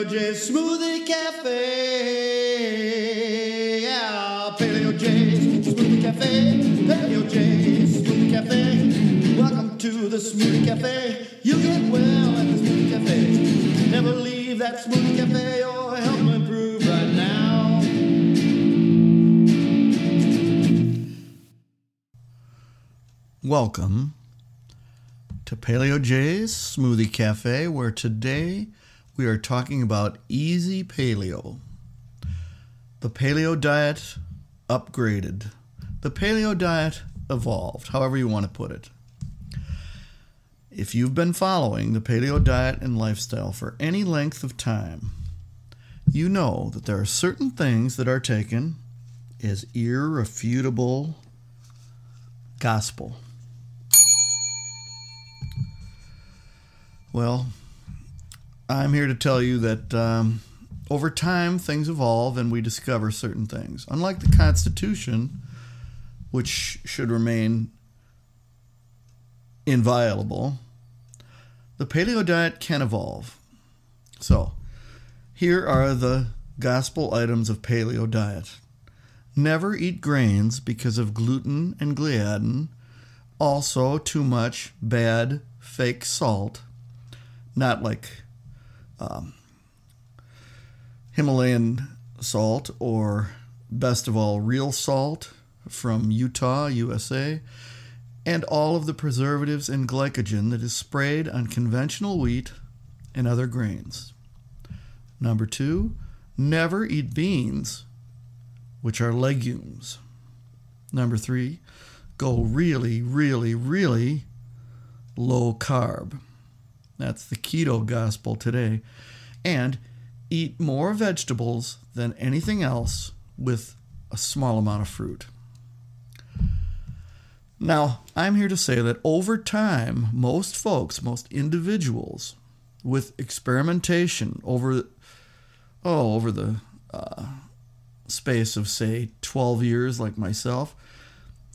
Paleo J Smoothie Cafe. Yeah, Paleo J Smoothie Cafe. Paleo J Smoothie Cafe. Welcome to the Smoothie Cafe. You get well at the Smoothie Cafe. Never leave that Smoothie Cafe or help improve right now. Welcome to Paleo J's Smoothie Cafe, where today we are talking about easy paleo. The paleo diet upgraded. The paleo diet evolved, however you want to put it. If you've been following the paleo diet and lifestyle for any length of time, you know that there are certain things that are taken as irrefutable gospel. Well, I'm here to tell you that um, over time things evolve and we discover certain things. Unlike the Constitution, which should remain inviolable, the paleo diet can evolve. So, here are the gospel items of paleo diet. Never eat grains because of gluten and gliadin. Also, too much bad fake salt. Not like um, Himalayan salt or, best of all, real salt from Utah, USA, and all of the preservatives and glycogen that is sprayed on conventional wheat and other grains. Number two, never eat beans, which are legumes. Number three, go really, really, really low carb. That's the keto gospel today. And eat more vegetables than anything else with a small amount of fruit. Now, I'm here to say that over time, most folks, most individuals, with experimentation over, oh, over the uh, space of say 12 years, like myself,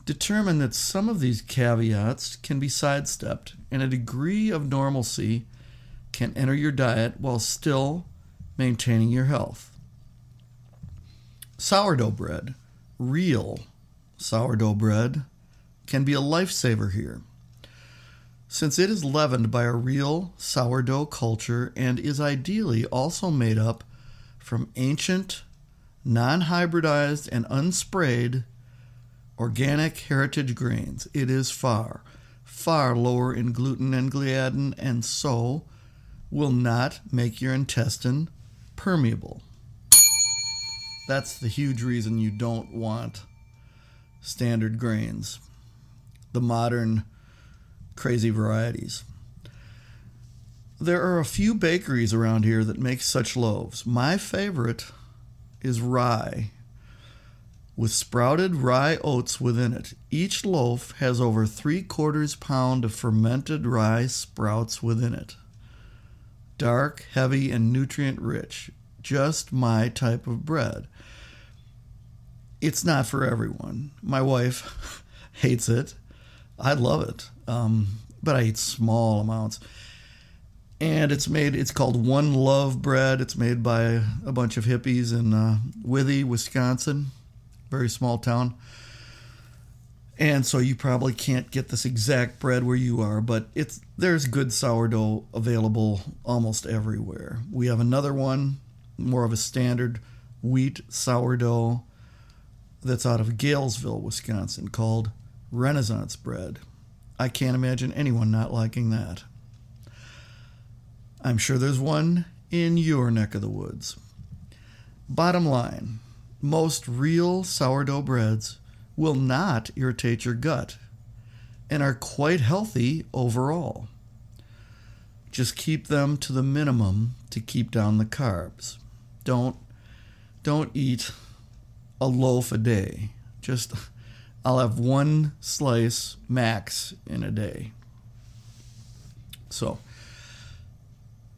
determine that some of these caveats can be sidestepped and a degree of normalcy can enter your diet while still maintaining your health. Sourdough bread, real sourdough bread, can be a lifesaver here. Since it is leavened by a real sourdough culture and is ideally also made up from ancient, non hybridized, and unsprayed organic heritage grains, it is far, far lower in gluten and gliadin, and so will not make your intestine permeable. That's the huge reason you don't want standard grains, the modern crazy varieties. There are a few bakeries around here that make such loaves. My favorite is rye with sprouted rye oats within it. Each loaf has over three quarters pound of fermented rye sprouts within it. Dark, heavy, and nutrient rich. Just my type of bread. It's not for everyone. My wife hates it. I love it, um, but I eat small amounts. And it's made. It's called One Love Bread. It's made by a bunch of hippies in uh, Withee, Wisconsin very small town. And so you probably can't get this exact bread where you are, but it's there's good sourdough available almost everywhere. We have another one, more of a standard wheat sourdough that's out of Galesville, Wisconsin, called Renaissance bread. I can't imagine anyone not liking that. I'm sure there's one in your neck of the woods. Bottom line, most real sourdough breads will not irritate your gut and are quite healthy overall. Just keep them to the minimum to keep down the carbs. Don't don't eat a loaf a day. Just I'll have one slice max in a day. So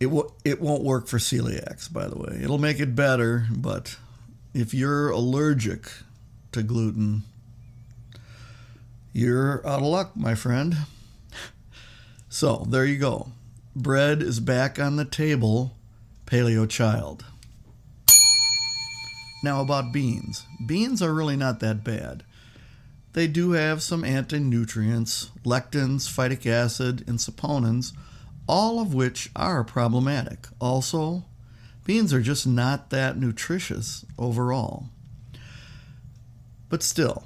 it will it won't work for celiacs by the way. It'll make it better, but if you're allergic to gluten, you're out of luck, my friend. So there you go. Bread is back on the table paleo child. Now, about beans. Beans are really not that bad. They do have some anti nutrients, lectins, phytic acid, and saponins, all of which are problematic. Also, beans are just not that nutritious overall. But still,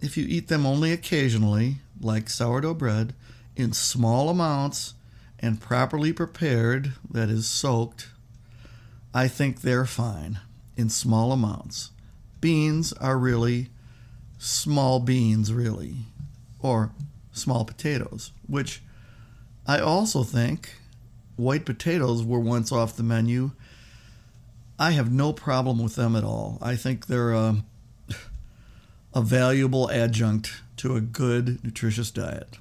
if you eat them only occasionally, like sourdough bread, in small amounts and properly prepared, that is, soaked, I think they're fine in small amounts. Beans are really small beans, really, or small potatoes, which I also think white potatoes were once off the menu. I have no problem with them at all. I think they're a, a valuable adjunct to a good, nutritious diet.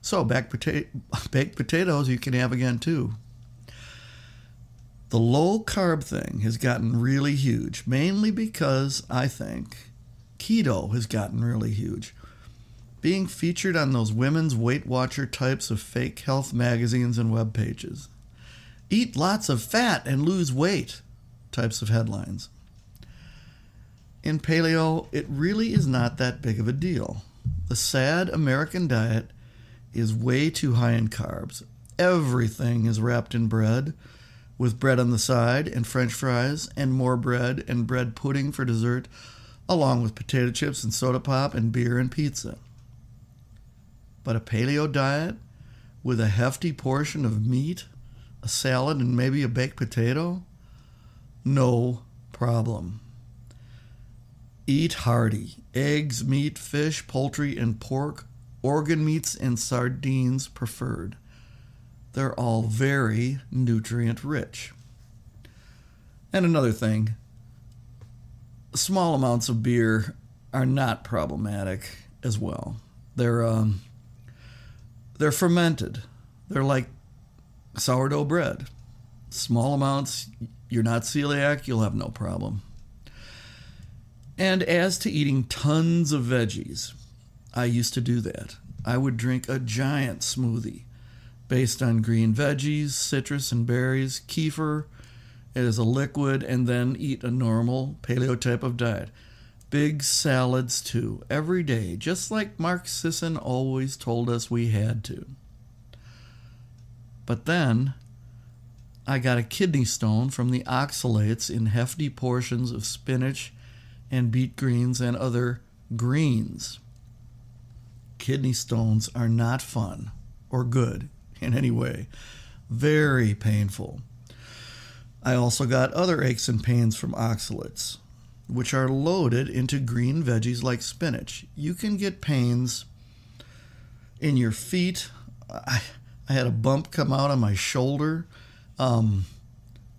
So, baked, pota- baked potatoes you can have again too. The low carb thing has gotten really huge, mainly because I think keto has gotten really huge. Being featured on those women's Weight Watcher types of fake health magazines and web pages. Eat lots of fat and lose weight types of headlines. In paleo, it really is not that big of a deal. The sad American diet is way too high in carbs. Everything is wrapped in bread with bread on the side and french fries and more bread and bread pudding for dessert, along with potato chips and soda pop and beer and pizza. But a paleo diet with a hefty portion of meat, a salad, and maybe a baked potato? No problem. Eat hearty eggs, meat, fish, poultry, and pork, organ meats, and sardines preferred. They're all very nutrient rich. And another thing small amounts of beer are not problematic as well. They're um, they're fermented. They're like sourdough bread. Small amounts, you're not celiac, you'll have no problem. And as to eating tons of veggies, I used to do that. I would drink a giant smoothie based on green veggies, citrus, and berries, kefir as a liquid, and then eat a normal paleo type of diet. Big salads, too, every day, just like Mark Sisson always told us we had to. But then I got a kidney stone from the oxalates in hefty portions of spinach and beet greens and other greens. Kidney stones are not fun or good in any way. Very painful. I also got other aches and pains from oxalates, which are loaded into green veggies like spinach. You can get pains in your feet. I, I had a bump come out on my shoulder. Um,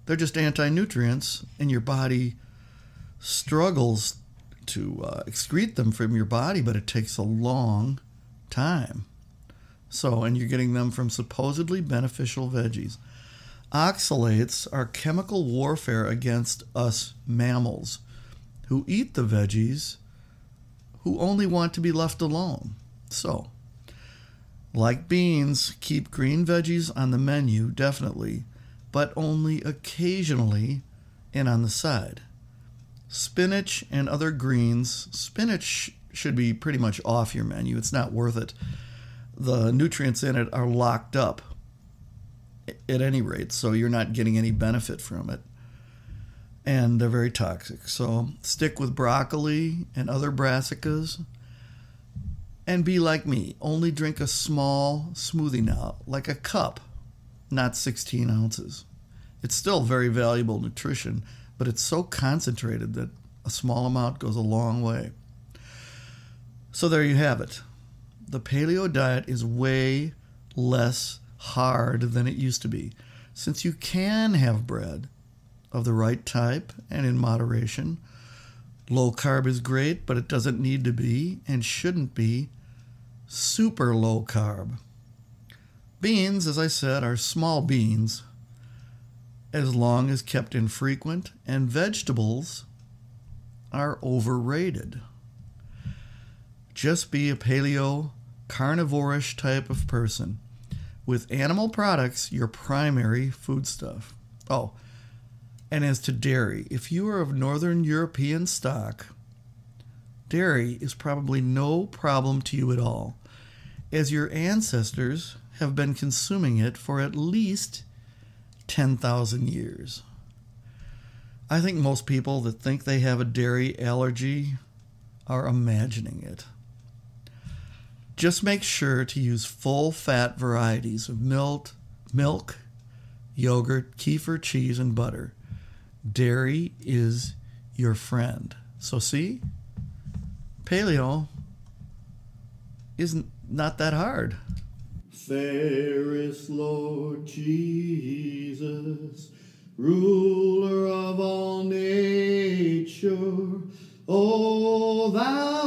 they're just anti nutrients, and your body struggles to uh, excrete them from your body, but it takes a long time. So, and you're getting them from supposedly beneficial veggies. Oxalates are chemical warfare against us mammals who eat the veggies who only want to be left alone. So, like beans, keep green veggies on the menu, definitely, but only occasionally and on the side. Spinach and other greens, spinach should be pretty much off your menu. It's not worth it the nutrients in it are locked up at any rate, so you're not getting any benefit from it. And they're very toxic. So stick with broccoli and other brassicas and be like me. Only drink a small smoothie now, like a cup, not 16 ounces. It's still very valuable nutrition, but it's so concentrated that a small amount goes a long way. So there you have it the paleo diet is way less hard than it used to be. Since you can have bread of the right type and in moderation, low carb is great, but it doesn't need to be and shouldn't be super low carb. Beans, as I said, are small beans as long as kept infrequent, and vegetables are overrated. Just be a paleo carnivorish type of person, with animal products your primary foodstuff. Oh, and as to dairy, if you are of Northern European stock, dairy is probably no problem to you at all, as your ancestors have been consuming it for at least 10,000 years. I think most people that think they have a dairy allergy are imagining it. Just make sure to use full fat varieties of milk, milk, yogurt, kefir, cheese, and butter. Dairy is your friend. So see, paleo isn't not that hard. Fairest Lord Jesus, ruler of all nature, O thou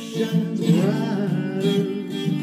shines brighter,